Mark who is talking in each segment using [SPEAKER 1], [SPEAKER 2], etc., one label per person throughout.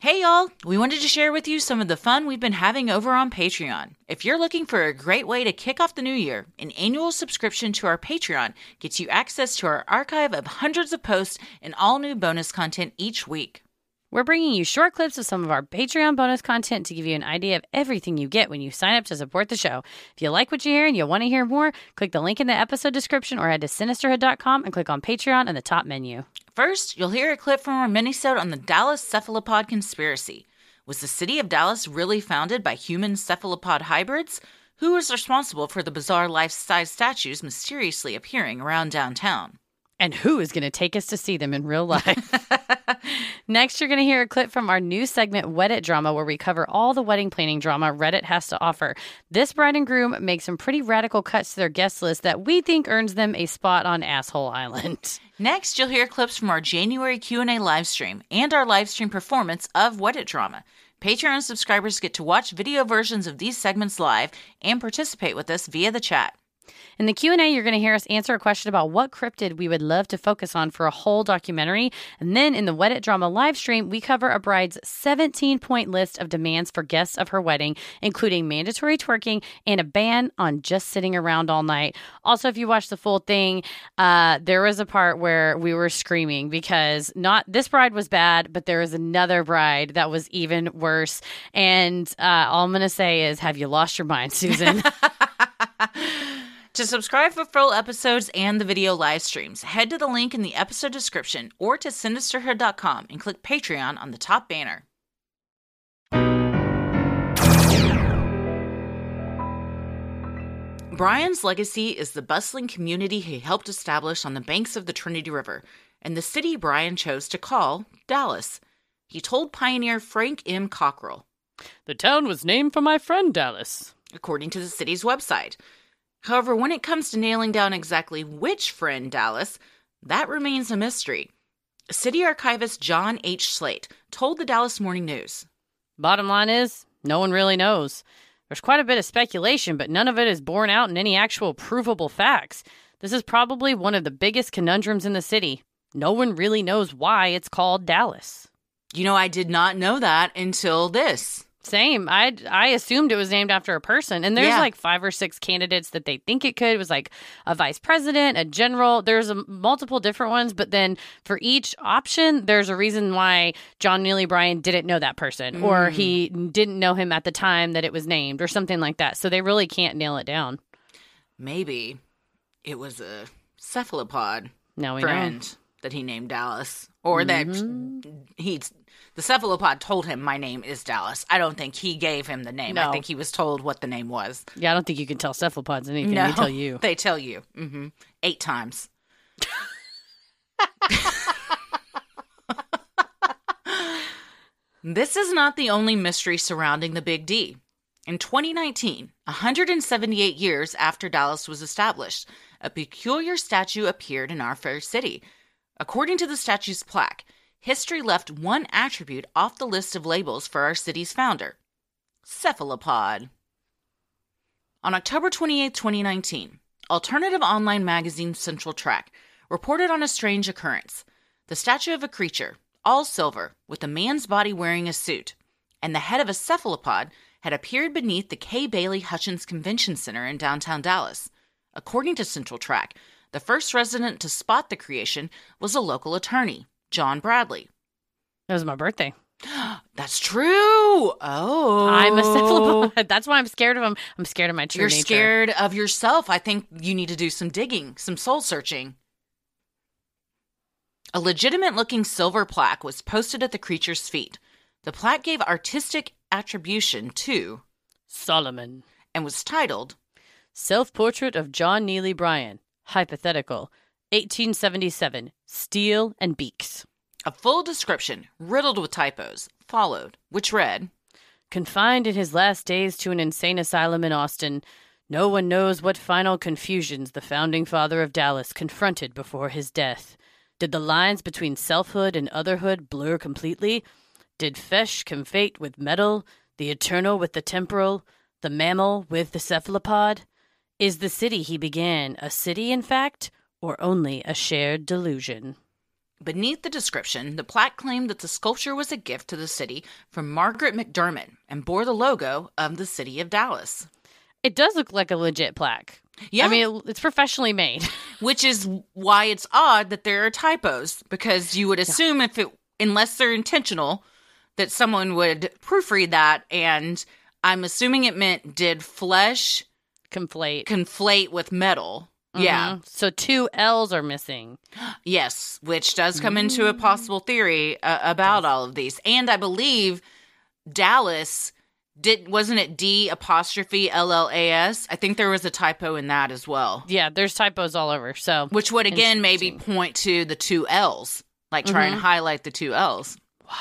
[SPEAKER 1] Hey y'all, we wanted to share with you some of the fun we've been having over on Patreon. If you're looking for a great way to kick off the new year, an annual subscription to our Patreon gets you access to our archive of hundreds of posts and all new bonus content each week.
[SPEAKER 2] We're bringing you short clips of some of our Patreon bonus content to give you an idea of everything you get when you sign up to support the show. If you like what you hear and you want to hear more, click the link in the episode description or head to sinisterhood.com and click on Patreon in the top menu.
[SPEAKER 1] First, you'll hear a clip from our minisode on the Dallas cephalopod conspiracy. Was the city of Dallas really founded by human cephalopod hybrids? Who is responsible for the bizarre life-size statues mysteriously appearing around downtown?
[SPEAKER 2] And who is going to take us to see them in real life? Next, you're going to hear a clip from our new segment, Weddit Drama, where we cover all the wedding planning drama Reddit has to offer. This bride and groom make some pretty radical cuts to their guest list that we think earns them a spot on Asshole Island.
[SPEAKER 1] Next, you'll hear clips from our January Q&A live stream and our live stream performance of Weddit Drama. Patreon subscribers get to watch video versions of these segments live and participate with us via the chat.
[SPEAKER 2] In the Q&A, you're going to hear us answer a question about what cryptid we would love to focus on for a whole documentary. And then in the Weddit Drama live stream, we cover a bride's 17-point list of demands for guests of her wedding, including mandatory twerking and a ban on just sitting around all night. Also, if you watch the full thing, uh, there was a part where we were screaming because not this bride was bad, but there was another bride that was even worse. And uh, all I'm going to say is, have you lost your mind, Susan?
[SPEAKER 1] To subscribe for full episodes and the video live streams, head to the link in the episode description or to sinisterhood.com and click Patreon on the top banner. Bryan's legacy is the bustling community he helped establish on the banks of the Trinity River and the city Bryan chose to call Dallas. He told pioneer Frank M. Cockrell.
[SPEAKER 2] The town was named for my friend Dallas.
[SPEAKER 1] According to the city's website. However, when it comes to nailing down exactly which friend Dallas, that remains a mystery. City archivist John H. Slate told the Dallas Morning News.
[SPEAKER 2] Bottom line is, no one really knows. There's quite a bit of speculation, but none of it is borne out in any actual provable facts. This is probably one of the biggest conundrums in the city. No one really knows why it's called Dallas.
[SPEAKER 1] You know, I did not know that until this.
[SPEAKER 2] Same. I I assumed it was named after a person, and there's
[SPEAKER 1] Yeah.
[SPEAKER 2] like five or six candidates that they think it could. It was like a vice president, a general. There's a, multiple different ones, but then for each option, there's a reason why John Neely Bryan didn't know that person, or he mm. didn't know him at the time that it was named, or something like that. So they really can't nail it down.
[SPEAKER 1] Maybe it was a cephalopod
[SPEAKER 2] Now we know.
[SPEAKER 1] That he named Dallas, or that he the cephalopod told him my name is Dallas. I don't think he gave him the name. I think he was told what the name was.
[SPEAKER 2] Yeah, I don't think you can tell cephalopods anything.
[SPEAKER 1] no,
[SPEAKER 2] They tell you.
[SPEAKER 1] They tell you. hmm Eight times. this is not the only mystery surrounding the Big D. In 2019, 178 years after Dallas was established, a peculiar statue appeared in our fair city. According to the statue's plaque, history left one attribute off the list of labels for our city's founder cephalopod. On October 28, 2019, alternative online magazine Central Track reported on a strange occurrence the statue of a creature, all silver, with a man's body wearing a suit, and the head of a cephalopod had appeared beneath the Kay Bailey Hutchins Convention Center in downtown Dallas. According to Central Track, the first resident to spot the creation was a local attorney, John Bradley.
[SPEAKER 2] It was my birthday.
[SPEAKER 1] That's true. Oh.
[SPEAKER 2] I'm a cephalopod. That's why I'm scared of them. I'm scared of my true
[SPEAKER 1] You're
[SPEAKER 2] nature.
[SPEAKER 1] scared of yourself. I think you need to do some digging, some soul searching. A legitimate looking silver plaque was posted at the creature's feet. The plaque gave artistic attribution to
[SPEAKER 2] Solomon.
[SPEAKER 1] and was titled
[SPEAKER 2] Self portrait of John Neely Bryan. Hypothetical. 1877. Steel and beaks.
[SPEAKER 1] a full description, riddled with typos, followed, which read
[SPEAKER 2] Confined in his last days to an insane asylum in Austin, no one knows what final confusions the founding father of Dallas confronted before his death. Did the lines between selfhood and otherhood blur completely? Did Fesh confate with metal, the eternal with the temporal, the mammal with the cephalopod? Is the city he began a city, in fact, or only a shared delusion?
[SPEAKER 1] Beneath the description, the plaque claimed that the sculpture was a gift to the city from Margaret McDermott and bore the logo of the city of Dallas.
[SPEAKER 2] It does look like a legit plaque.
[SPEAKER 1] Yeah.
[SPEAKER 2] I mean, it's professionally made.
[SPEAKER 1] Which is why it's odd that there are typos because you would assume if it, unless they're intentional, that someone would proofread that. And I'm assuming it meant did flesh
[SPEAKER 2] Conflate.
[SPEAKER 1] conflate with metal. Yeah.
[SPEAKER 2] Mhm. So two L's are missing.
[SPEAKER 1] Yes, which does come into a possible theory uh, about all of these. And I believe Dallas did wasn't it D apostrophe L L A S? I think there was a typo in that as well.
[SPEAKER 2] Yeah, there's typos all over. So
[SPEAKER 1] Which would again maybe point to the two L's, like try and highlight the two L's.
[SPEAKER 2] why?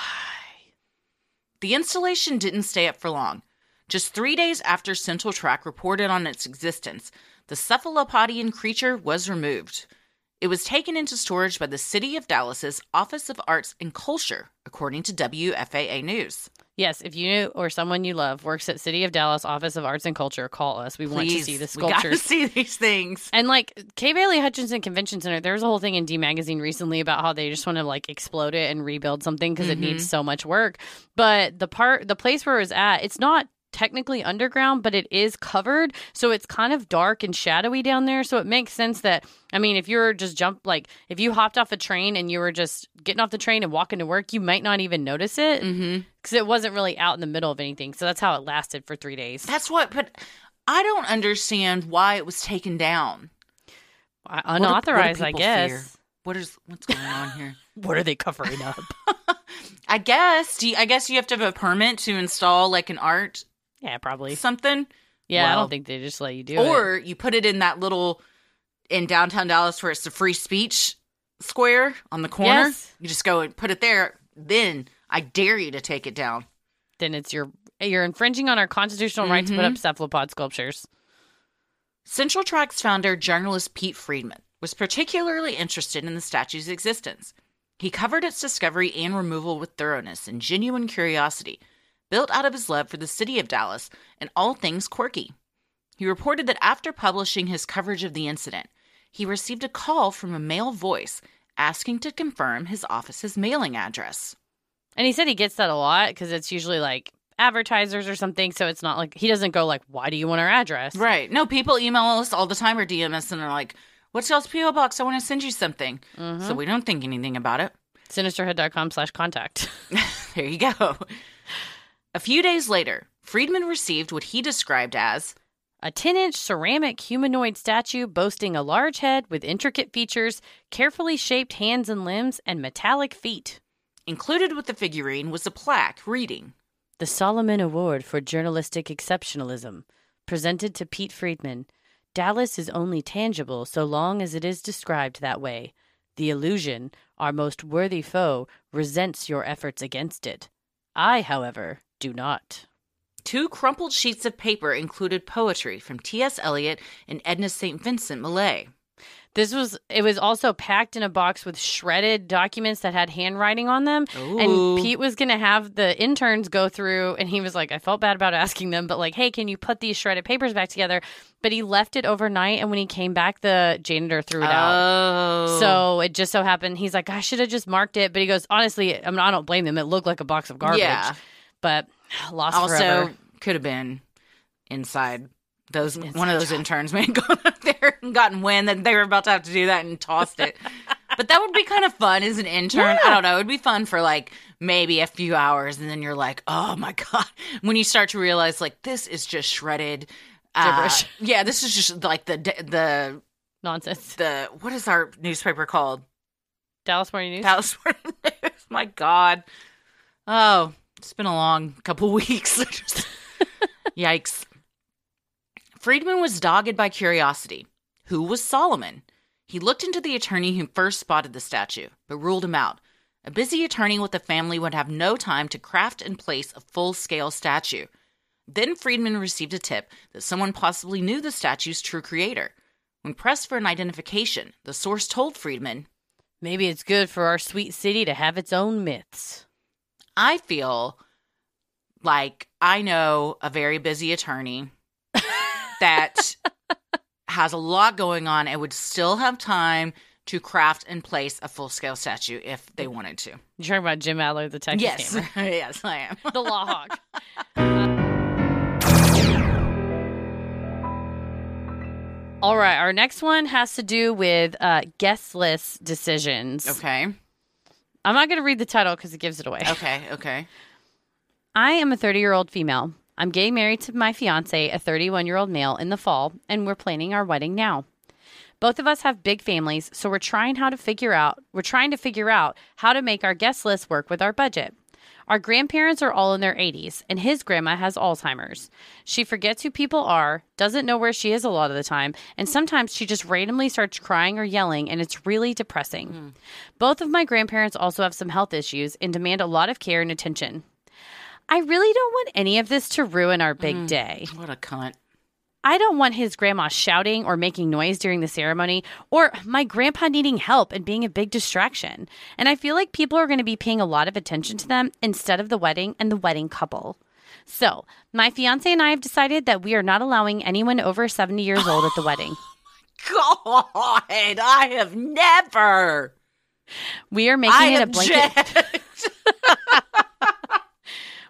[SPEAKER 1] The installation didn't stay up for long. Just three days after Central Track reported on its existence, the cephalopodian creature was removed. It was taken into storage by the City of Dallas's Office of Arts and Culture, according to WFAA News.
[SPEAKER 2] Yes, if you or someone you love works at City of Dallas Office of Arts and Culture, call us. We want to see the sculptures.
[SPEAKER 1] we gotta see these things.
[SPEAKER 2] And like Kay Bailey Hutchison Convention Center, there was a whole thing in D Magazine recently about how they just want to like explode it and rebuild something because it
[SPEAKER 1] Mhm.
[SPEAKER 2] needs so much work. But the part, the place where it was at, it's not technically underground, but it is covered, so it's kind of dark and shadowy down there. So it makes sense that I mean, if you're just jump like if you hopped off a train and you were just getting off the train and walking to work, you might not even notice it because it wasn't really out in the middle of anything. So that's how it lasted for three days.
[SPEAKER 1] That's what, but I don't understand why it was taken down.
[SPEAKER 2] Uh,
[SPEAKER 1] What do- what do
[SPEAKER 2] Unauthorized, I guess.
[SPEAKER 1] fear? What is what's going on here?
[SPEAKER 2] What are they covering up?
[SPEAKER 1] I guess. Do you, I guess you have to have a permit to install like an art
[SPEAKER 2] yeah, probably.
[SPEAKER 1] something,
[SPEAKER 2] Yeah, I don't think they just let you do it.
[SPEAKER 1] or you put it in that little in downtown Dallas where it's the free speech square on the corner.
[SPEAKER 2] Yes.
[SPEAKER 1] You just go and put it there. Then I dare you to take it down.
[SPEAKER 2] then it's your you're infringing on our constitutional right to put up mm-hmm. cephalopod sculptures.
[SPEAKER 1] Central Track's founder, journalist Pete Freedman, was particularly interested in the statue's existence. He covered its discovery and removal with thoroughness and genuine curiosity, built out of his love for the city of Dallas and all things quirky. He reported that after publishing his coverage of the incident, he received a call from a male voice asking to confirm his office's mailing address.
[SPEAKER 2] And he said he gets that a lot because it's usually like advertisers or something. So it's not like he doesn't go like, "Why do you want our address?"
[SPEAKER 1] Right. No, people email us all the time or DM us and are like, What's y'all's P.O. box? I want to send you something. So mm-hmm. we don't think anything about it.
[SPEAKER 2] Sinisterhood.com slash contact.
[SPEAKER 1] There you go. A few days later, Freedman received what he described as
[SPEAKER 2] A 10 inch ceramic humanoid statue boasting a large head with intricate features, carefully shaped hands and limbs, and metallic feet.
[SPEAKER 1] included with the figurine was a plaque reading,
[SPEAKER 2] The Solomon Award for Journalistic Exceptionalism, presented to Pete Freedman. Dallas is only tangible so long as it is described that way. The illusion, our most worthy foe, resents your efforts against it. I, however, do not.
[SPEAKER 1] Two crumpled sheets of paper included poetry from T.S. Eliot and Edna St. Vincent Millay.
[SPEAKER 2] This was it was also packed in a box with shredded documents that had handwriting on them.
[SPEAKER 1] Ooh.
[SPEAKER 2] And Pete was going to have the interns go through and he was like I felt bad about asking them but like hey can you put these shredded papers back together? But he left it overnight and when he came back the janitor threw it out.
[SPEAKER 1] Oh.
[SPEAKER 2] So it just so happened he's like I should have just marked it but he goes honestly I, mean, I don't blame them it looked like a box of garbage.
[SPEAKER 1] Yeah.
[SPEAKER 2] But lost
[SPEAKER 1] also
[SPEAKER 2] forever.
[SPEAKER 1] could have been inside those one of those
[SPEAKER 2] job.
[SPEAKER 1] interns may have gone up there and gotten wind that they were about to have to do that and tossed it. but that would be kind of fun as an intern. I don't know. It'd be fun for like maybe a few hours, and then you're like, oh my god, when you start to realize like this is just shredded. uh, yeah, this is just like the the
[SPEAKER 2] Nonsense.
[SPEAKER 1] the what is our newspaper called?
[SPEAKER 2] Dallas Morning News.
[SPEAKER 1] Dallas Morning News. My God. Oh, it's been a long couple weeks. Yikes. Freedman was dogged by curiosity. Who was Solomon? He looked into the attorney who first spotted the statue, but ruled him out. A busy attorney with a family would have no time to craft and place a full scale statue. Then Freedman received a tip that someone possibly knew the statue's true creator. When pressed for an identification, the source told Freedman,
[SPEAKER 2] Maybe it's good for our sweet city to have its own myths.
[SPEAKER 1] I feel like I know a very busy attorney that has a lot going on and would still have time to craft and place a full scale statue if they wanted to.
[SPEAKER 2] You're talking about Jim Adler, the Texas
[SPEAKER 1] Yes,
[SPEAKER 2] Hammer.
[SPEAKER 1] yes, I am.
[SPEAKER 2] the Law Hawk. All right, our next one has to do with uh, guest list decisions.
[SPEAKER 1] Okay,
[SPEAKER 2] I'm not going to read the title because it gives it away.
[SPEAKER 1] okay, okay.
[SPEAKER 2] I am a 30 year old female. I'm getting married to my fiance, a 31 year old male, in the fall, and we're planning our wedding now. Both of us have big families, so we're trying how to figure out we're trying to figure out how to make our guest list work with our budget. Our grandparents are all in their 80s, and his grandma has Alzheimer's. She forgets who people are, doesn't know where she is a lot of the time, and sometimes she just randomly starts crying or yelling, and it's really depressing. Hmm. Both of my grandparents also have some health issues and demand a lot of care and attention. I really don't want any of this to ruin our big hmm. day.
[SPEAKER 1] What a cunt.
[SPEAKER 2] I don't want his grandma shouting or making noise during the ceremony, or my grandpa needing help and being a big distraction. And I feel like people are going to be paying a lot of attention to them instead of the wedding and the wedding couple. So, my fiance and I have decided that we are not allowing anyone over 70 years old at the wedding.
[SPEAKER 1] God, I have never.
[SPEAKER 2] We are making
[SPEAKER 1] I
[SPEAKER 2] it a blanket.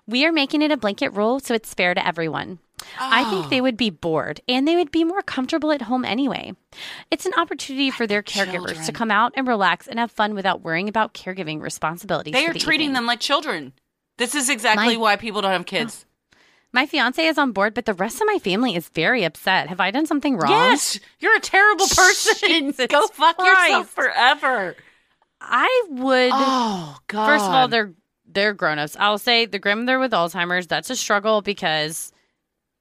[SPEAKER 2] We are making it a blanket rule so it's fair to everyone. I
[SPEAKER 1] Oh.
[SPEAKER 2] think ah. they would be bored and they would be more comfortable at home anyway. It's an opportunity for their caregivers to come out and relax and have fun without worrying about caregiving responsibilities.
[SPEAKER 1] They are
[SPEAKER 2] the
[SPEAKER 1] treating
[SPEAKER 2] evening.
[SPEAKER 1] them like children. This is exactly
[SPEAKER 2] My-
[SPEAKER 1] why people don't have kids.
[SPEAKER 2] My fiance is on board, but the rest of my family is very upset. Have I done something wrong?
[SPEAKER 1] Yes, you're a terrible person. Go fuck yourself forever.
[SPEAKER 2] I would.
[SPEAKER 1] Oh God.
[SPEAKER 2] First of all, they're they're grown-ups. I'll say the grandmother with Alzheimer's, that's a struggle because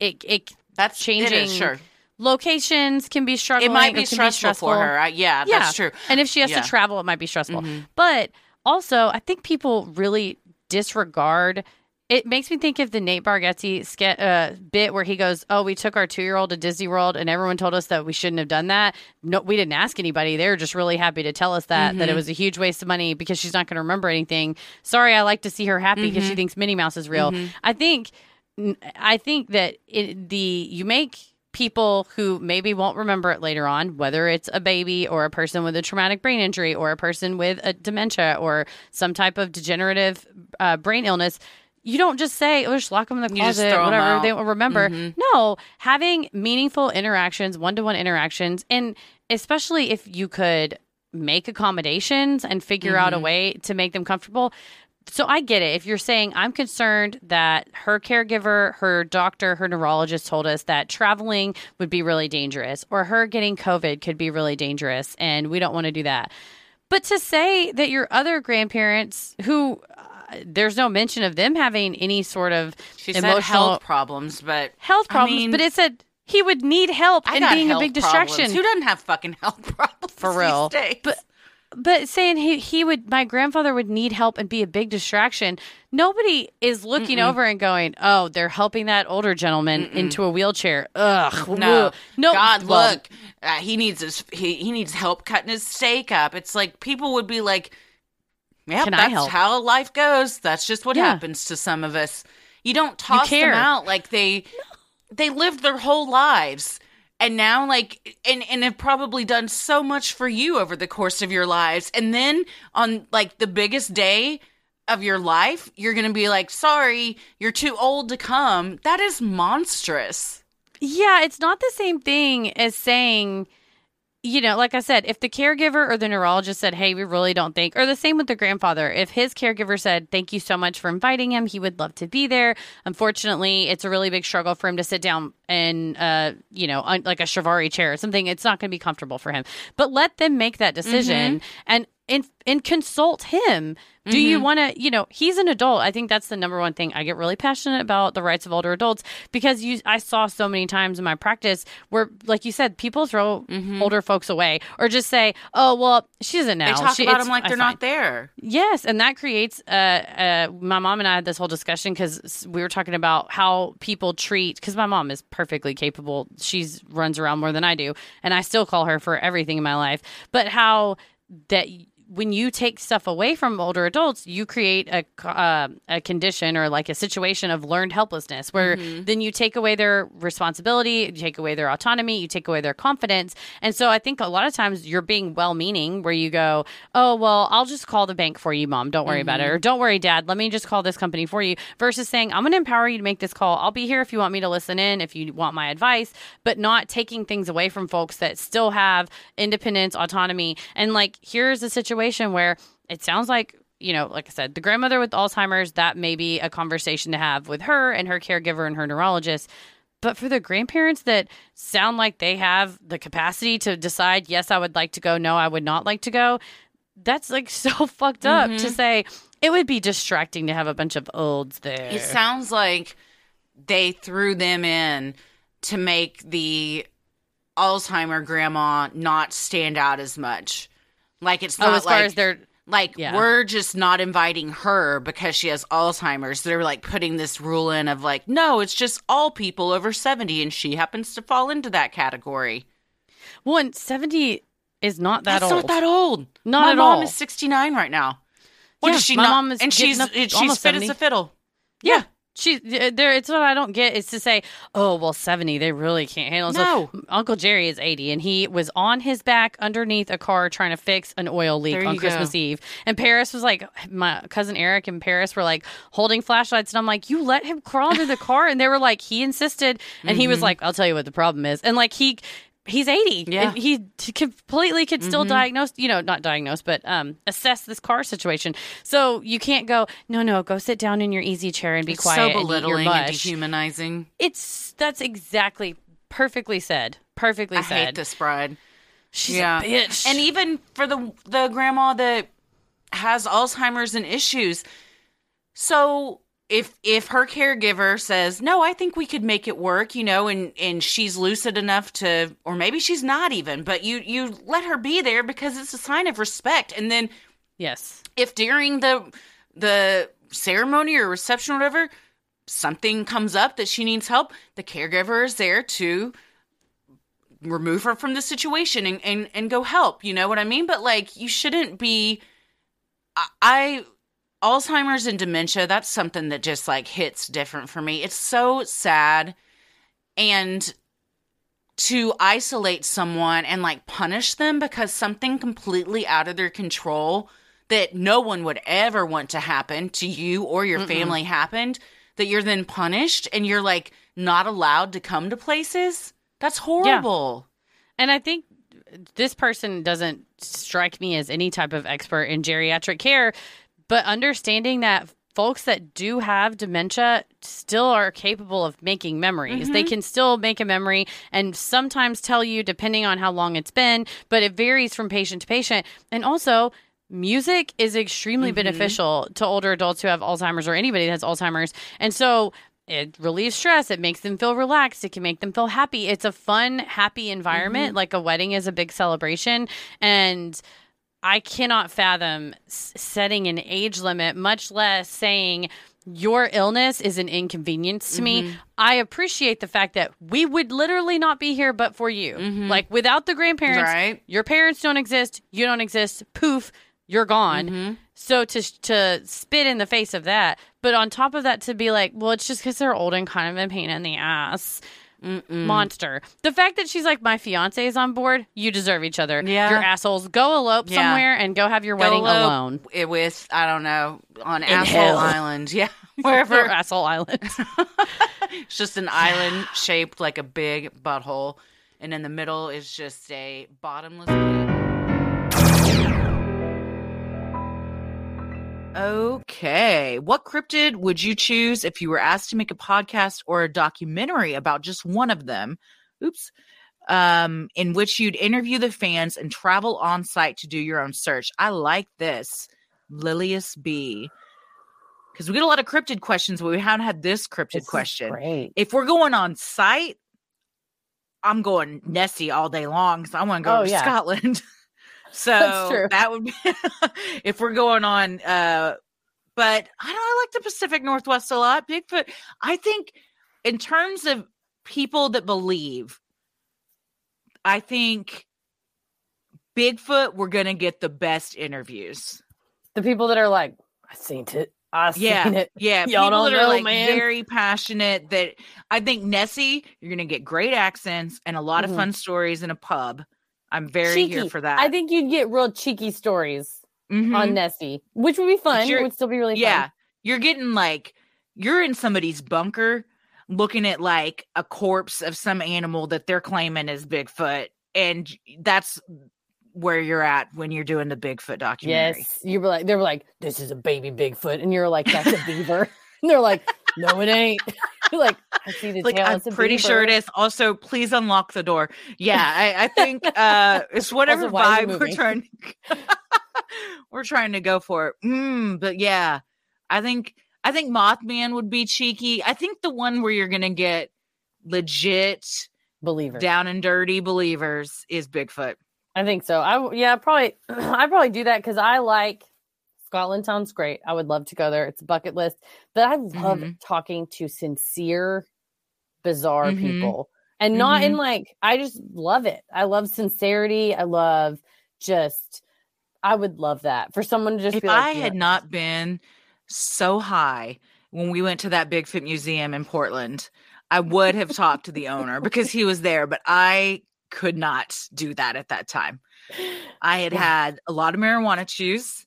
[SPEAKER 2] it it
[SPEAKER 1] that's
[SPEAKER 2] changing
[SPEAKER 1] It is, sure,
[SPEAKER 2] locations can be struggling.
[SPEAKER 1] it might be
[SPEAKER 2] can
[SPEAKER 1] stressful, for her. I, yeah,
[SPEAKER 2] Yeah.
[SPEAKER 1] that's true.
[SPEAKER 2] And if she has
[SPEAKER 1] Yeah.
[SPEAKER 2] to travel, it might be stressful.
[SPEAKER 1] Mhm.
[SPEAKER 2] But also, I think people really disregard. It makes me think of the Nate Bargatze ske- uh, bit where he goes, "Oh, we took our two-year-old to Disney World, and everyone told us that we shouldn't have done that. No, we didn't ask anybody. They were just really happy to tell us that that it
[SPEAKER 1] Mhm.
[SPEAKER 2] was a huge waste of money because she's not going to remember anything. Sorry, I like to see her happy because she
[SPEAKER 1] Mhm.
[SPEAKER 2] thinks Minnie Mouse is real.
[SPEAKER 1] Mhm.
[SPEAKER 2] I think, I think that it, the you make people who maybe won't remember it later on, whether it's a baby or a person with a traumatic brain injury or a person with a dementia or some type of degenerative uh, brain illness. You don't just say, "Oh, just lock them in the closet," whatever they won't remember.
[SPEAKER 1] Mhm.
[SPEAKER 2] No, having meaningful interactions, one-to-one interactions, and especially if you could make accommodations and figure out a
[SPEAKER 1] Mhm.
[SPEAKER 2] way to make them comfortable. So I get it. If you're saying I'm concerned that her caregiver, her doctor, her neurologist told us that traveling would be really dangerous or her getting COVID could be really dangerous and we don't want to do that. But to say that your other grandparents who there's no mention of them having any sort of
[SPEAKER 1] She said
[SPEAKER 2] emotional
[SPEAKER 1] health problems, but
[SPEAKER 2] health
[SPEAKER 1] I
[SPEAKER 2] problems,
[SPEAKER 1] mean-
[SPEAKER 2] but it said he would need help
[SPEAKER 1] I
[SPEAKER 2] and being a big
[SPEAKER 1] problems.
[SPEAKER 2] distraction.
[SPEAKER 1] Who doesn't have fucking health problems
[SPEAKER 2] For real. But but saying he he would my grandfather would need help and be a big distraction. Nobody is looking
[SPEAKER 1] Mm-mm.
[SPEAKER 2] over and going, "Oh, they're helping that older gentleman
[SPEAKER 1] Mm-mm.
[SPEAKER 2] into a wheelchair." Ugh.
[SPEAKER 1] No.
[SPEAKER 2] no.
[SPEAKER 1] God,
[SPEAKER 2] well,
[SPEAKER 1] look, uh, he needs his he, he needs help cutting his steak up. It's like people would be like, "Yeah, that's
[SPEAKER 2] help?"
[SPEAKER 1] how life goes. That's just what
[SPEAKER 2] Yeah.
[SPEAKER 1] happens to some of us." You don't toss
[SPEAKER 2] care.
[SPEAKER 1] them out like they they lived their whole lives. And now, like, and and have probably done so much for you over the course of your lives, and then on like the biggest day of your life, you're gonna be like, "Sorry, you're too old to come." That is monstrous.
[SPEAKER 2] Yeah, it's not the same thing as saying, you know, like I said, if the caregiver or the neurologist said, hey, we really don't think, or the same with the grandfather, if his caregiver said, thank you so much for inviting him, he would love to be there. Unfortunately, it's a really big struggle for him to sit down in, uh, you know, on, like a Chiavari chair or something. It's not going to be comfortable for him. But let them make that decision and, and, and consult him. Do you
[SPEAKER 1] Mhm.
[SPEAKER 2] want to, you know, he's an adult. I think that's the number one thing. I get really passionate about the rights of older adults because you I saw so many times in my practice where like you said people throw
[SPEAKER 1] Mhm.
[SPEAKER 2] older folks away or just say, "Oh, well, she doesn't know."
[SPEAKER 1] They talk
[SPEAKER 2] She-
[SPEAKER 1] about them like they're not there.
[SPEAKER 2] Yes, and that creates uh, uh my mom and I had this whole discussion cuz we were talking about how people treat cuz my mom is perfectly capable. She's runs around more than I do and I still call her for everything in my life. But how that when you take stuff away from older adults, you create a uh, a condition or like a situation of learned helplessness, where
[SPEAKER 1] Mm-hmm.
[SPEAKER 2] then you take away their responsibility, you take away their autonomy, you take away their confidence, and so I think a lot of times you're being well meaning, where you go, oh well, I'll just call the bank for you, mom. Don't worry about
[SPEAKER 1] Mm-hmm.
[SPEAKER 2] it, or don't worry, dad. Let me just call this company for you. Versus saying, I'm going to empower you to make this call. I'll be here if you want me to listen in, if you want my advice, but not taking things away from folks that still have independence, autonomy. And like, here's a situation where it sounds like, you know, like I said, the grandmother with Alzheimer's, that may be a conversation to have with her and her caregiver and her neurologist. But for the grandparents that sound like they have the capacity to decide, yes, I would like to go, no, I would not like to go, that's like so fucked up to mm-hmm. say it would be distracting to have a bunch of olds there.
[SPEAKER 1] It sounds like they threw them in to make the Alzheimer grandma not stand out as much. Like it's oh, not
[SPEAKER 2] oh, as far
[SPEAKER 1] like
[SPEAKER 2] as their
[SPEAKER 1] like
[SPEAKER 2] Yeah.
[SPEAKER 1] we're just not inviting her because she has Alzheimer's. They're like putting this rule in of like, no, it's just all people over 70 and she happens to fall into that category.
[SPEAKER 2] one seventy is not that
[SPEAKER 1] That's
[SPEAKER 2] old.
[SPEAKER 1] not that old.
[SPEAKER 2] Not
[SPEAKER 1] My
[SPEAKER 2] at
[SPEAKER 1] mom
[SPEAKER 2] all.
[SPEAKER 1] is 69 right now. What
[SPEAKER 2] Yeah,
[SPEAKER 1] is she
[SPEAKER 2] my
[SPEAKER 1] not?
[SPEAKER 2] mom is
[SPEAKER 1] and she's
[SPEAKER 2] up
[SPEAKER 1] she's fit
[SPEAKER 2] 70.
[SPEAKER 1] as a fiddle.
[SPEAKER 2] Yeah. She uh, there it's what I don't get is to say, "Oh, well 70, they really can't handle it." So,
[SPEAKER 1] No.
[SPEAKER 2] Uncle Jerry is 80 and he was on his back underneath a car trying to fix an oil leak on
[SPEAKER 1] you
[SPEAKER 2] Christmas. Eve. And Paris was like my cousin Eric and Paris were like holding flashlights and I'm like, "You let him crawl into the car?" And they were like, "He insisted." And he was mm-hmm. like, "I'll tell you what the problem is." And like he He's 80.
[SPEAKER 1] Yeah.
[SPEAKER 2] And he t- completely could still diagnose, you know, not diagnose, but um, assess this car situation. So you can't go, no, no, go sit down in your easy chair and be
[SPEAKER 1] It's
[SPEAKER 2] quiet
[SPEAKER 1] so
[SPEAKER 2] and
[SPEAKER 1] belittling and
[SPEAKER 2] mush.
[SPEAKER 1] dehumanizing.
[SPEAKER 2] It's that's exactly perfectly said. Perfectly
[SPEAKER 1] I
[SPEAKER 2] said.
[SPEAKER 1] hate this bride.
[SPEAKER 2] She's
[SPEAKER 1] yeah.
[SPEAKER 2] a bitch.
[SPEAKER 1] And even for the the grandma that has Alzheimer's and issues. So if if her caregiver says, "No, I think we could make it work," you know, and and she's lucid enough to or maybe she's not even, but you you let her be there because it's a sign of respect. And then
[SPEAKER 2] yes.
[SPEAKER 1] if during the the ceremony or reception or whatever something comes up that she needs help the caregiver is there to remove her from the situation and, and and go help you know what i mean but like you shouldn't be I, I alzheimer's and dementia that's something that just like hits different for me. It's so sad. And to isolate someone and like punish them because something completely out of their control that no one would ever want to happen to you or your family happened that you're then punished and you're like not allowed to come to places that's horrible.
[SPEAKER 2] And I think this person doesn't strike me as any type of expert in geriatric care, but understanding that folks that do have dementia still are capable of making memories. They mm-hmm. can still make a memory and sometimes tell you, depending on how long it's been, but it varies from patient to patient. And also, music is extremely mm-hmm. beneficial to older adults who have Alzheimer's or anybody that has Alzheimer's. And so, it relieves stress. It makes them feel relaxed. It can make them feel happy. It's a fun, happy environment. Mm-hmm. Like a wedding is a big celebration. And I cannot fathom s- setting an age limit, much less saying your illness is an inconvenience to me. I appreciate the fact that we would literally not be here but for you. Like without the grandparents,
[SPEAKER 1] Right.
[SPEAKER 2] your parents don't exist, you don't exist, poof, you're gone.
[SPEAKER 1] Mm-hmm.
[SPEAKER 2] So to to spit in the face of that, but on top of that, to be like, well, it's just because they're old and kind of a pain in the ass. Monster. The fact that she's like, my fiance is on board, you deserve each other.
[SPEAKER 1] Yeah.
[SPEAKER 2] You're assholes. Go elope
[SPEAKER 1] Yeah.
[SPEAKER 2] somewhere and go have your
[SPEAKER 1] Go
[SPEAKER 2] wedding alone.
[SPEAKER 1] it with i don't know on
[SPEAKER 2] In
[SPEAKER 1] asshole
[SPEAKER 2] hell.
[SPEAKER 1] island yeah wherever
[SPEAKER 2] asshole island.
[SPEAKER 1] it's just an island shaped like a big butthole and in the middle is just a bottomless pit Okay. What cryptid would you choose if you were asked to make a podcast or a documentary about just one of them? Oops. Um, in which you'd interview the fans and travel on site to do your own search. I like this. Lilius B. Because we get a lot of cryptid questions, but we haven't had this cryptid question.
[SPEAKER 2] Great.
[SPEAKER 1] If we're going on site, I'm going Nessie all day long because I want to go
[SPEAKER 2] Oh,
[SPEAKER 1] to
[SPEAKER 2] yeah.
[SPEAKER 1] Scotland. so that would be if we're going on. Uh, but I don't. I like the Pacific Northwest a lot. Bigfoot. I think in terms of people that believe, I think Bigfoot, we're gonna get the best interviews.
[SPEAKER 2] The people that are like, I seen it. I seen
[SPEAKER 1] Yeah,
[SPEAKER 2] it.
[SPEAKER 1] yeah.
[SPEAKER 2] Y'all
[SPEAKER 1] people
[SPEAKER 2] don't
[SPEAKER 1] that are
[SPEAKER 2] know,
[SPEAKER 1] like
[SPEAKER 2] man.
[SPEAKER 1] very passionate. That I think Nessie, you're gonna get great accents and a lot
[SPEAKER 2] Mhm.
[SPEAKER 1] of fun stories in a pub. I'm very here
[SPEAKER 2] Cheeky.
[SPEAKER 1] for that.
[SPEAKER 2] I think you'd get real cheeky stories
[SPEAKER 1] Mhm.
[SPEAKER 2] on Nessie, which would be fun. It would still be really
[SPEAKER 1] yeah
[SPEAKER 2] fun.
[SPEAKER 1] you're getting like you're in somebody's bunker looking at like a corpse of some animal that they're claiming is bigfoot and that's where you're at when you're doing the bigfoot documentary
[SPEAKER 2] Yes, you were like, they were like, "This is a baby Bigfoot," and you're like, "That's a beaver." and they're like, "No, it ain't." like, "I see the
[SPEAKER 1] like
[SPEAKER 2] tail.
[SPEAKER 1] i'm pretty sure it is. also please unlock the door yeah i, I think uh it's whatever
[SPEAKER 2] it
[SPEAKER 1] vibe we're trying we're trying to go for it mm, but yeah i think i think mothman would be cheeky i think the one where you're gonna get legit
[SPEAKER 2] believers
[SPEAKER 1] down and dirty believers is Bigfoot.
[SPEAKER 2] I think so. I yeah, probably I probably do that because I like Scotland sounds great. I would love to go there. It's a bucket list. But I love
[SPEAKER 1] Mhm.
[SPEAKER 2] talking to sincere, bizarre
[SPEAKER 1] Mhm.
[SPEAKER 2] people. And not in like I just love it. I love sincerity. I love just I would love that for someone to just
[SPEAKER 1] If
[SPEAKER 2] be like,
[SPEAKER 1] I
[SPEAKER 2] "Yeah,
[SPEAKER 1] had not been so high when we went to that Bigfoot museum in Portland, I would have talked to the owner because he was there, but I could not do that at that time. I had had a lot of marijuana chews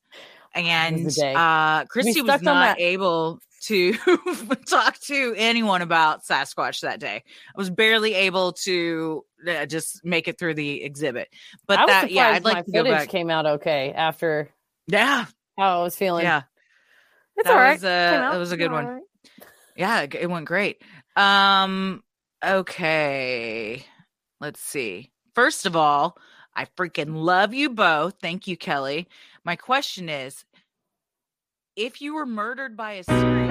[SPEAKER 1] and
[SPEAKER 2] was
[SPEAKER 1] uh Christy was not able to talk to anyone about Sasquatch that day. I was barely able to uh, just make it through the exhibit. But
[SPEAKER 2] was
[SPEAKER 1] that yeah, I'd like to go
[SPEAKER 2] footage
[SPEAKER 1] back.
[SPEAKER 2] came out okay after
[SPEAKER 1] Yeah,
[SPEAKER 2] how I was feeling.
[SPEAKER 1] yeah.
[SPEAKER 2] it's
[SPEAKER 1] that
[SPEAKER 2] all right.
[SPEAKER 1] was, uh,
[SPEAKER 2] Came out.
[SPEAKER 1] that was a good one.
[SPEAKER 2] right.
[SPEAKER 1] Yeah, it, it went great. Um okay. Let's see. First of all, I freaking love you both. Thank you, Kelly. My question is if you were murdered by a serial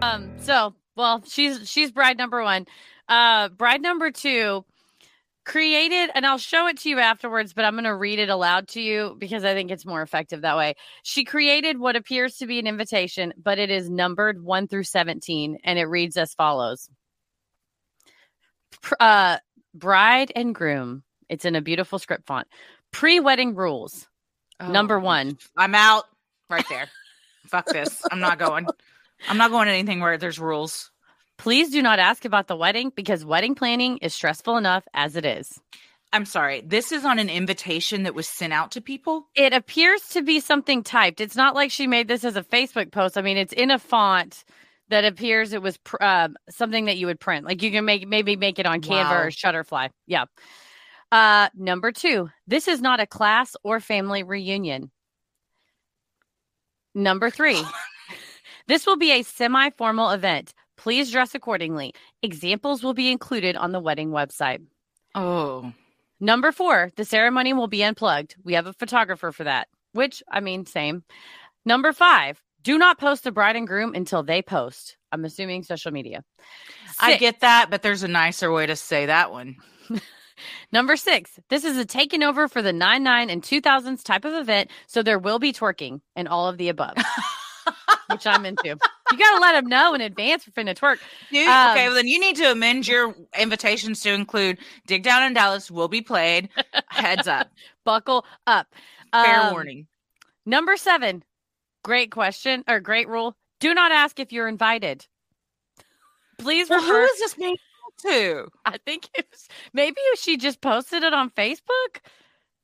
[SPEAKER 2] Um, so well, she's she's bride number one. Uh bride number two created, and I'll show it to you afterwards, but I'm gonna read it aloud to you because I think it's more effective that way. She created what appears to be an invitation, but it is numbered one through seventeen, and it reads as follows. Uh bride and groom. It's in a beautiful script font. Pre-wedding rules. Number one.
[SPEAKER 1] I'm out right there. Fuck this. I'm not going. I'm not going anything where there's rules.
[SPEAKER 2] Please do not ask about the wedding because wedding planning is stressful enough as it is.
[SPEAKER 1] I'm sorry. This is on an invitation that was sent out to people.
[SPEAKER 2] It appears to be something typed. It's not like she made this as a Facebook post. I mean, it's in a font that appears it was pr- uh, something that you would print. Like you can make maybe make it on Canva
[SPEAKER 1] Wow.
[SPEAKER 2] or Shutterfly. Yeah. Uh, number two, this is not a class or family reunion. Number three, this will be a semi formal event. Please dress accordingly. Examples will be included on the wedding website.
[SPEAKER 1] Oh.
[SPEAKER 2] Number four, the ceremony will be unplugged. We have a photographer for that, which I mean, same. Number five, do not post the bride and groom until they post. I'm assuming social media.
[SPEAKER 1] I get that, but there's a nicer way to say that one.
[SPEAKER 2] Number six, this is a taking over for the 99 and 2000s type of event. So there will be twerking and all of the above, which I'm into. You got to let them know in advance for finna twerk. Um,
[SPEAKER 1] okay, well then you need to amend your invitations to include Dig Down in Dallas will be played. Heads up.
[SPEAKER 2] Buckle up.
[SPEAKER 1] Fair
[SPEAKER 2] Um,
[SPEAKER 1] warning.
[SPEAKER 2] Number seven, great question or great rule. Do not ask if you're invited. Please
[SPEAKER 1] Well, who
[SPEAKER 2] refer.
[SPEAKER 1] is this made to?
[SPEAKER 2] I think it was maybe she just posted it on Facebook.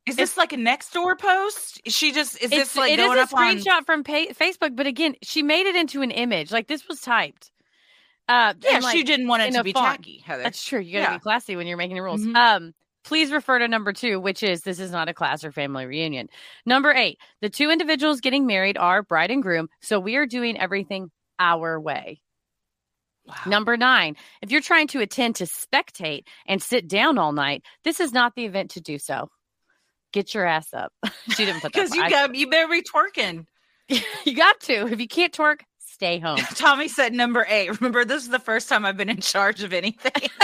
[SPEAKER 1] Is this like a next door post? Is she just is this like
[SPEAKER 2] it is
[SPEAKER 1] going
[SPEAKER 2] a
[SPEAKER 1] up on
[SPEAKER 2] screenshot from pa- Facebook, but again, she made it into an image. Like this was typed. Uh,
[SPEAKER 1] Yeah,
[SPEAKER 2] like,
[SPEAKER 1] she didn't want it to be
[SPEAKER 2] font.
[SPEAKER 1] tacky, Heather.
[SPEAKER 2] That's true. You got to
[SPEAKER 1] Yeah.
[SPEAKER 2] be classy when you're making the rules.
[SPEAKER 1] Mhm.
[SPEAKER 2] Um, please refer to number two, which is this is not a class or family reunion. Number eight, the two individuals getting married are bride and groom, so we are doing everything our way.
[SPEAKER 1] Wow.
[SPEAKER 2] Number nine, if you're trying to attend to spectate and sit down all night, this is not the event to do so. Get your ass up. she didn't put that.
[SPEAKER 1] Because you got you better be twerking.
[SPEAKER 2] you got to. If you can't twerk, stay home.
[SPEAKER 1] Tommy said number eight. Remember, this is the first time I've been in charge of anything.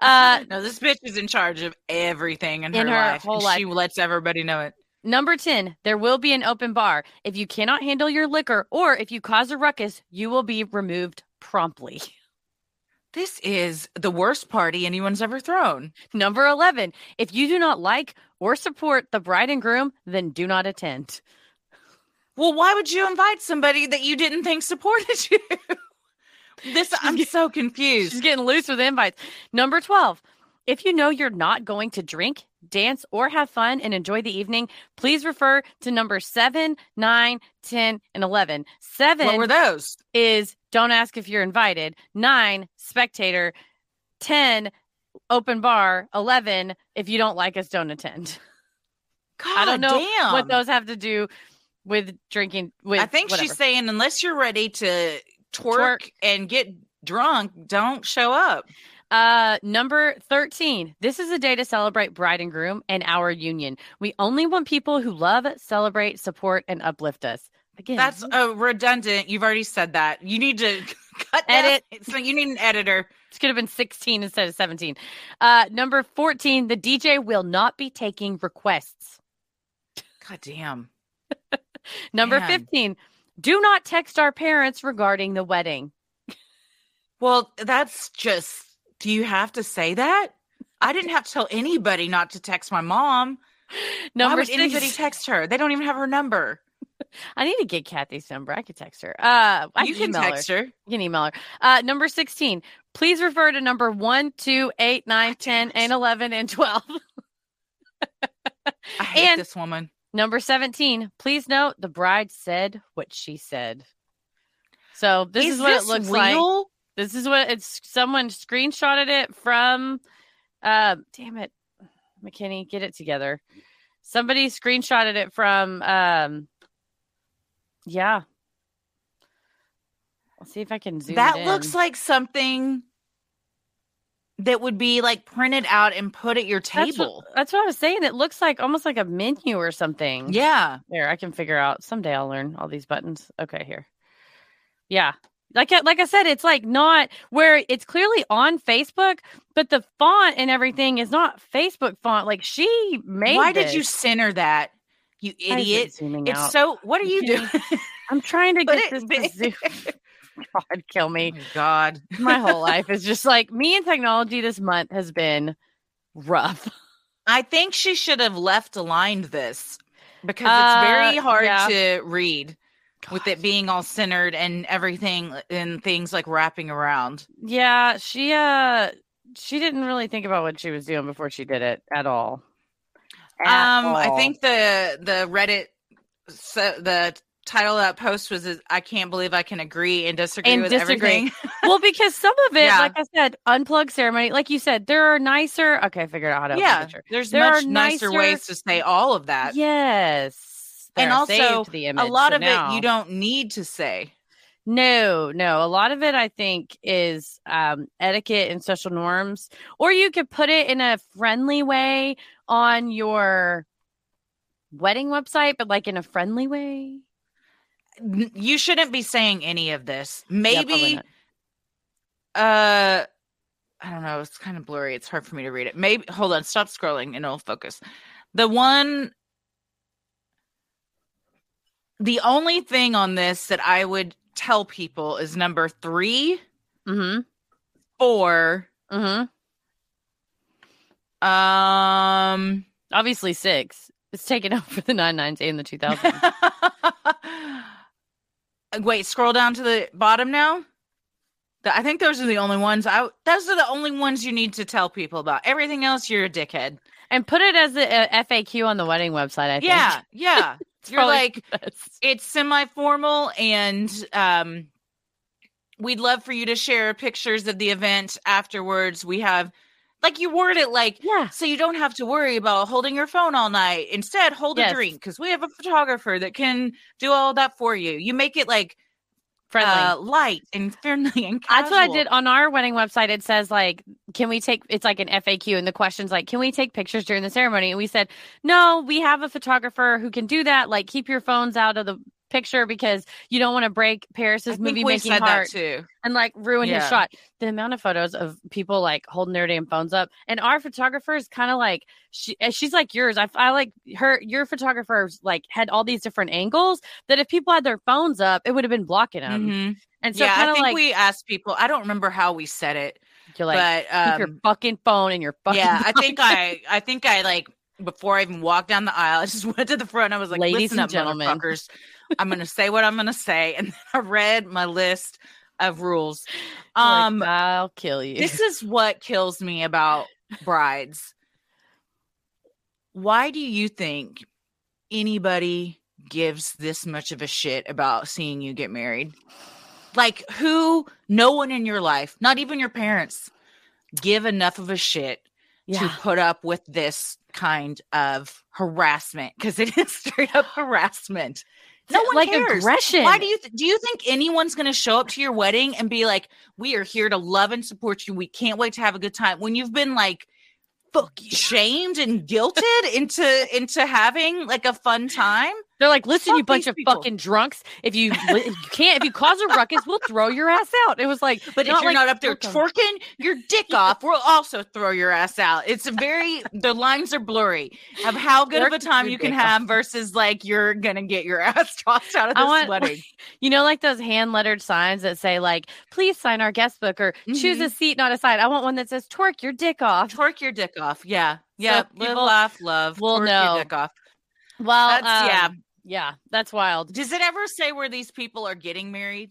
[SPEAKER 2] uh,
[SPEAKER 1] no, this bitch is in charge of everything in,
[SPEAKER 2] In
[SPEAKER 1] her,
[SPEAKER 2] her
[SPEAKER 1] life.
[SPEAKER 2] whole
[SPEAKER 1] and
[SPEAKER 2] life.
[SPEAKER 1] She lets everybody know it.
[SPEAKER 2] Number 10, there will be an open bar. If you cannot handle your liquor or if you cause a ruckus, you will be removed promptly.
[SPEAKER 1] This is the worst party anyone's ever thrown.
[SPEAKER 2] Number 11. If you do not like or support the bride and groom, then do not attend.
[SPEAKER 1] Well, why would you invite somebody that you didn't think supported you? this I'm so confused.
[SPEAKER 2] She's getting loose with invites. Number 12. If you know you're not going to drink, dance, or have fun and enjoy the evening, please refer to number 7, 9, 10, and 11. 7
[SPEAKER 1] What were those?
[SPEAKER 2] is don't ask if you're invited. 9, spectator. 10, open bar. 11, if you don't like us, don't attend.
[SPEAKER 1] God
[SPEAKER 2] I don't know
[SPEAKER 1] damn.
[SPEAKER 2] what those have to do with drinking. With
[SPEAKER 1] I think
[SPEAKER 2] whatever.
[SPEAKER 1] she's saying unless you're ready to twerk,
[SPEAKER 2] Twerk.
[SPEAKER 1] and get drunk, don't show up.
[SPEAKER 2] Uh, number 13. This is a day to celebrate bride and groom and our union. We only want people who love, celebrate, support, and uplift us. Again,
[SPEAKER 1] That's a redundant. You've already said that. You need to cut
[SPEAKER 2] Edit.
[SPEAKER 1] That. So you need an editor.
[SPEAKER 2] this could have been 16 instead of 17. Uh, number 14. The DJ will not be taking requests.
[SPEAKER 1] God damn.
[SPEAKER 2] Number
[SPEAKER 1] Man.
[SPEAKER 2] 15. Do not text our parents regarding the wedding.
[SPEAKER 1] Well, that's just. Do you have to say that? I didn't have to tell anybody not to text my mom. Why
[SPEAKER 2] Number
[SPEAKER 1] would anybody text her? They don't even have her number.
[SPEAKER 2] I need to get Kathy's number. I could text her. Uh, I
[SPEAKER 1] you can
[SPEAKER 2] her.
[SPEAKER 1] text her.
[SPEAKER 2] You can email her. Uh, number 16. Please refer to number 1, 2, 8, 9, 10, and 11, and 12.
[SPEAKER 1] I hate
[SPEAKER 2] And-
[SPEAKER 1] this woman.
[SPEAKER 2] Number 17. Please note the bride said what she said. So this is, what it looks like. This is what it's someone screenshotted it from uh damn it. McKinney, get it together. Somebody screenshotted it from um yeah. I'll see if I can zoom
[SPEAKER 1] That looks like something that would be like printed out and put at your
[SPEAKER 2] That's what-
[SPEAKER 1] table.
[SPEAKER 2] That's what, I was saying. It looks like almost like a menu or something.
[SPEAKER 1] Yeah.
[SPEAKER 2] There, I can figure out. Someday I'll learn all these buttons. Okay, here. Yeah. Like I, like I said, it's like not where it's clearly on Facebook, but the font and everything is not Facebook font. Like she made.
[SPEAKER 1] Why did you center that? You
[SPEAKER 2] Why is it
[SPEAKER 1] idiot.
[SPEAKER 2] zooming
[SPEAKER 1] It's
[SPEAKER 2] out?
[SPEAKER 1] so what are you doing?
[SPEAKER 2] I'm trying to get
[SPEAKER 1] it
[SPEAKER 2] this to zoom. God, kill
[SPEAKER 1] Oh
[SPEAKER 2] me.
[SPEAKER 1] my God.
[SPEAKER 2] My whole life is just like me and technology. This month has been rough.
[SPEAKER 1] I think she should have left aligned this because
[SPEAKER 2] Uh,
[SPEAKER 1] it's very hard
[SPEAKER 2] yeah.
[SPEAKER 1] to read with it being all centered and everything and things like wrapping around.
[SPEAKER 2] Yeah, she uh she didn't really think about what she was doing before she did it at all. At
[SPEAKER 1] um, I think the the Reddit so the title of that post was "I can't believe I can agree and disagree
[SPEAKER 2] And
[SPEAKER 1] with
[SPEAKER 2] disagree.
[SPEAKER 1] everything."
[SPEAKER 2] well, because some of it,
[SPEAKER 1] Yeah.
[SPEAKER 2] like I said, unplug ceremony, like you said, there are nicer. Okay, I figured out how to open the
[SPEAKER 1] yeah, there's
[SPEAKER 2] There
[SPEAKER 1] much
[SPEAKER 2] are
[SPEAKER 1] nicer,
[SPEAKER 2] nicer-
[SPEAKER 1] ways to say all of that.
[SPEAKER 2] Yes,
[SPEAKER 1] And also,
[SPEAKER 2] the
[SPEAKER 1] a lot
[SPEAKER 2] so
[SPEAKER 1] of
[SPEAKER 2] now-
[SPEAKER 1] it you don't need to say.
[SPEAKER 2] No, no. A lot of it, I think, is um, etiquette and social norms, or you could put it in a friendly way on your wedding website, but like in a friendly way.
[SPEAKER 1] You shouldn't be saying any of this. Maybe
[SPEAKER 2] not.
[SPEAKER 1] uh I don't know, it's kind of blurry. It's hard for me to read it. Maybe hold on, stop scrolling and it'll focus. The one the only thing on this that I would tell people is number 3,
[SPEAKER 2] Mm-hmm.
[SPEAKER 1] 4,
[SPEAKER 2] Mm-hmm.
[SPEAKER 1] um
[SPEAKER 2] Obviously six. It's taken over the nine nines and the two thousand.
[SPEAKER 1] Wait, scroll down to the bottom now. I think those are the only ones. I those are the only ones you need to tell people about. Everything else, you're a dickhead.
[SPEAKER 2] and put it as a, a FAQ on the wedding website. I think.
[SPEAKER 1] Yeah, yeah.
[SPEAKER 2] It's
[SPEAKER 1] you're like
[SPEAKER 2] best.
[SPEAKER 1] it's semi-formal, and um, we'd love for you to share pictures of the event afterwards. We have, like, you word it like.
[SPEAKER 2] yeah.
[SPEAKER 1] So you don't have to worry about holding your phone all night. Instead, hold
[SPEAKER 2] Yes.
[SPEAKER 1] a drink because we have a photographer that can do all that for you. You make it like
[SPEAKER 2] Friendly.
[SPEAKER 1] uh, light and friendly and casual.
[SPEAKER 2] That's what I did on our wedding website. It says like, can we take? It's like an FAQ, and the question's like, can we take pictures during the ceremony? And we said, no, we have a photographer who can do that. Like, keep your phones out of the picture because you don't want to break Paris's movie making
[SPEAKER 1] said
[SPEAKER 2] heart
[SPEAKER 1] that too.
[SPEAKER 2] and like ruin his shot. The amount of photos of people like holding their damn phones up, and our photographer is kind of like she, uh, she's like yours. I, I like her. Your photographer's like had all these different angles that if people had their phones up, it would have been blocking them.
[SPEAKER 1] Mhm.
[SPEAKER 2] And so
[SPEAKER 1] yeah, I think
[SPEAKER 2] like
[SPEAKER 1] we asked people. I don't remember how we said it,
[SPEAKER 2] you're like
[SPEAKER 1] but
[SPEAKER 2] keep your
[SPEAKER 1] um,
[SPEAKER 2] fucking phone and your fucking.
[SPEAKER 1] yeah, I think. I, I think I like before I even walked down the aisle, I just went to the front. I was like,
[SPEAKER 2] Ladies
[SPEAKER 1] "Listen
[SPEAKER 2] and
[SPEAKER 1] up,
[SPEAKER 2] gentlemen."
[SPEAKER 1] motherfuckers! I'm gonna say what I'm gonna say," and then I read my list of rules.
[SPEAKER 2] You're like,
[SPEAKER 1] Um,
[SPEAKER 2] I'll kill you.
[SPEAKER 1] this is what kills me about brides. Why do you think anybody gives this much of a shit about seeing you get married? Like, who, no one in your life, not even your parents, give enough of a shit to put up with this kind of harassment because it is straight up harassment. No one
[SPEAKER 2] like
[SPEAKER 1] cares.
[SPEAKER 2] aggression.
[SPEAKER 1] Why do you th- do you think anyone's going to show up to your wedding and be like, "We are here to love and support you. We can't wait to have a good time." When you've been like
[SPEAKER 2] fuck you?
[SPEAKER 1] shamed and guilted into into having like a fun time.
[SPEAKER 2] They're like, listen, you bunch of
[SPEAKER 1] people."
[SPEAKER 2] fucking drunks. If you, if you can't, if you cause a ruckus, we'll throw your ass out. It was like,
[SPEAKER 1] But if you're
[SPEAKER 2] like
[SPEAKER 1] not up there twerking your dick off, we'll also throw your ass out. It's a very the lines are blurry of how good of a time you can
[SPEAKER 2] dick off.
[SPEAKER 1] have versus like you're gonna get your ass tossed out of this wedding.
[SPEAKER 2] you know, like those hand lettered signs that say like, please sign our guest book or choose
[SPEAKER 1] Mm-hmm.
[SPEAKER 2] a seat, not a side. I want one that says twerk your dick off.
[SPEAKER 1] Twerk your dick off. Yeah. Yeah. Live,
[SPEAKER 2] people
[SPEAKER 1] laugh, love.
[SPEAKER 2] will
[SPEAKER 1] twerk
[SPEAKER 2] know.
[SPEAKER 1] your dick off.
[SPEAKER 2] Well,
[SPEAKER 1] That's
[SPEAKER 2] um,
[SPEAKER 1] yeah.
[SPEAKER 2] Yeah, that's wild.
[SPEAKER 1] Does it ever say where these people are getting married?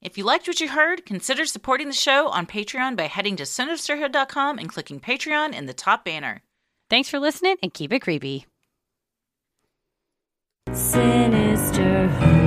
[SPEAKER 1] If you liked what you heard, consider supporting the show on Patreon by heading to sinisterhood.com and clicking Patreon in the top banner.
[SPEAKER 2] Thanks for listening and keep it creepy.
[SPEAKER 3] Sinisterhood.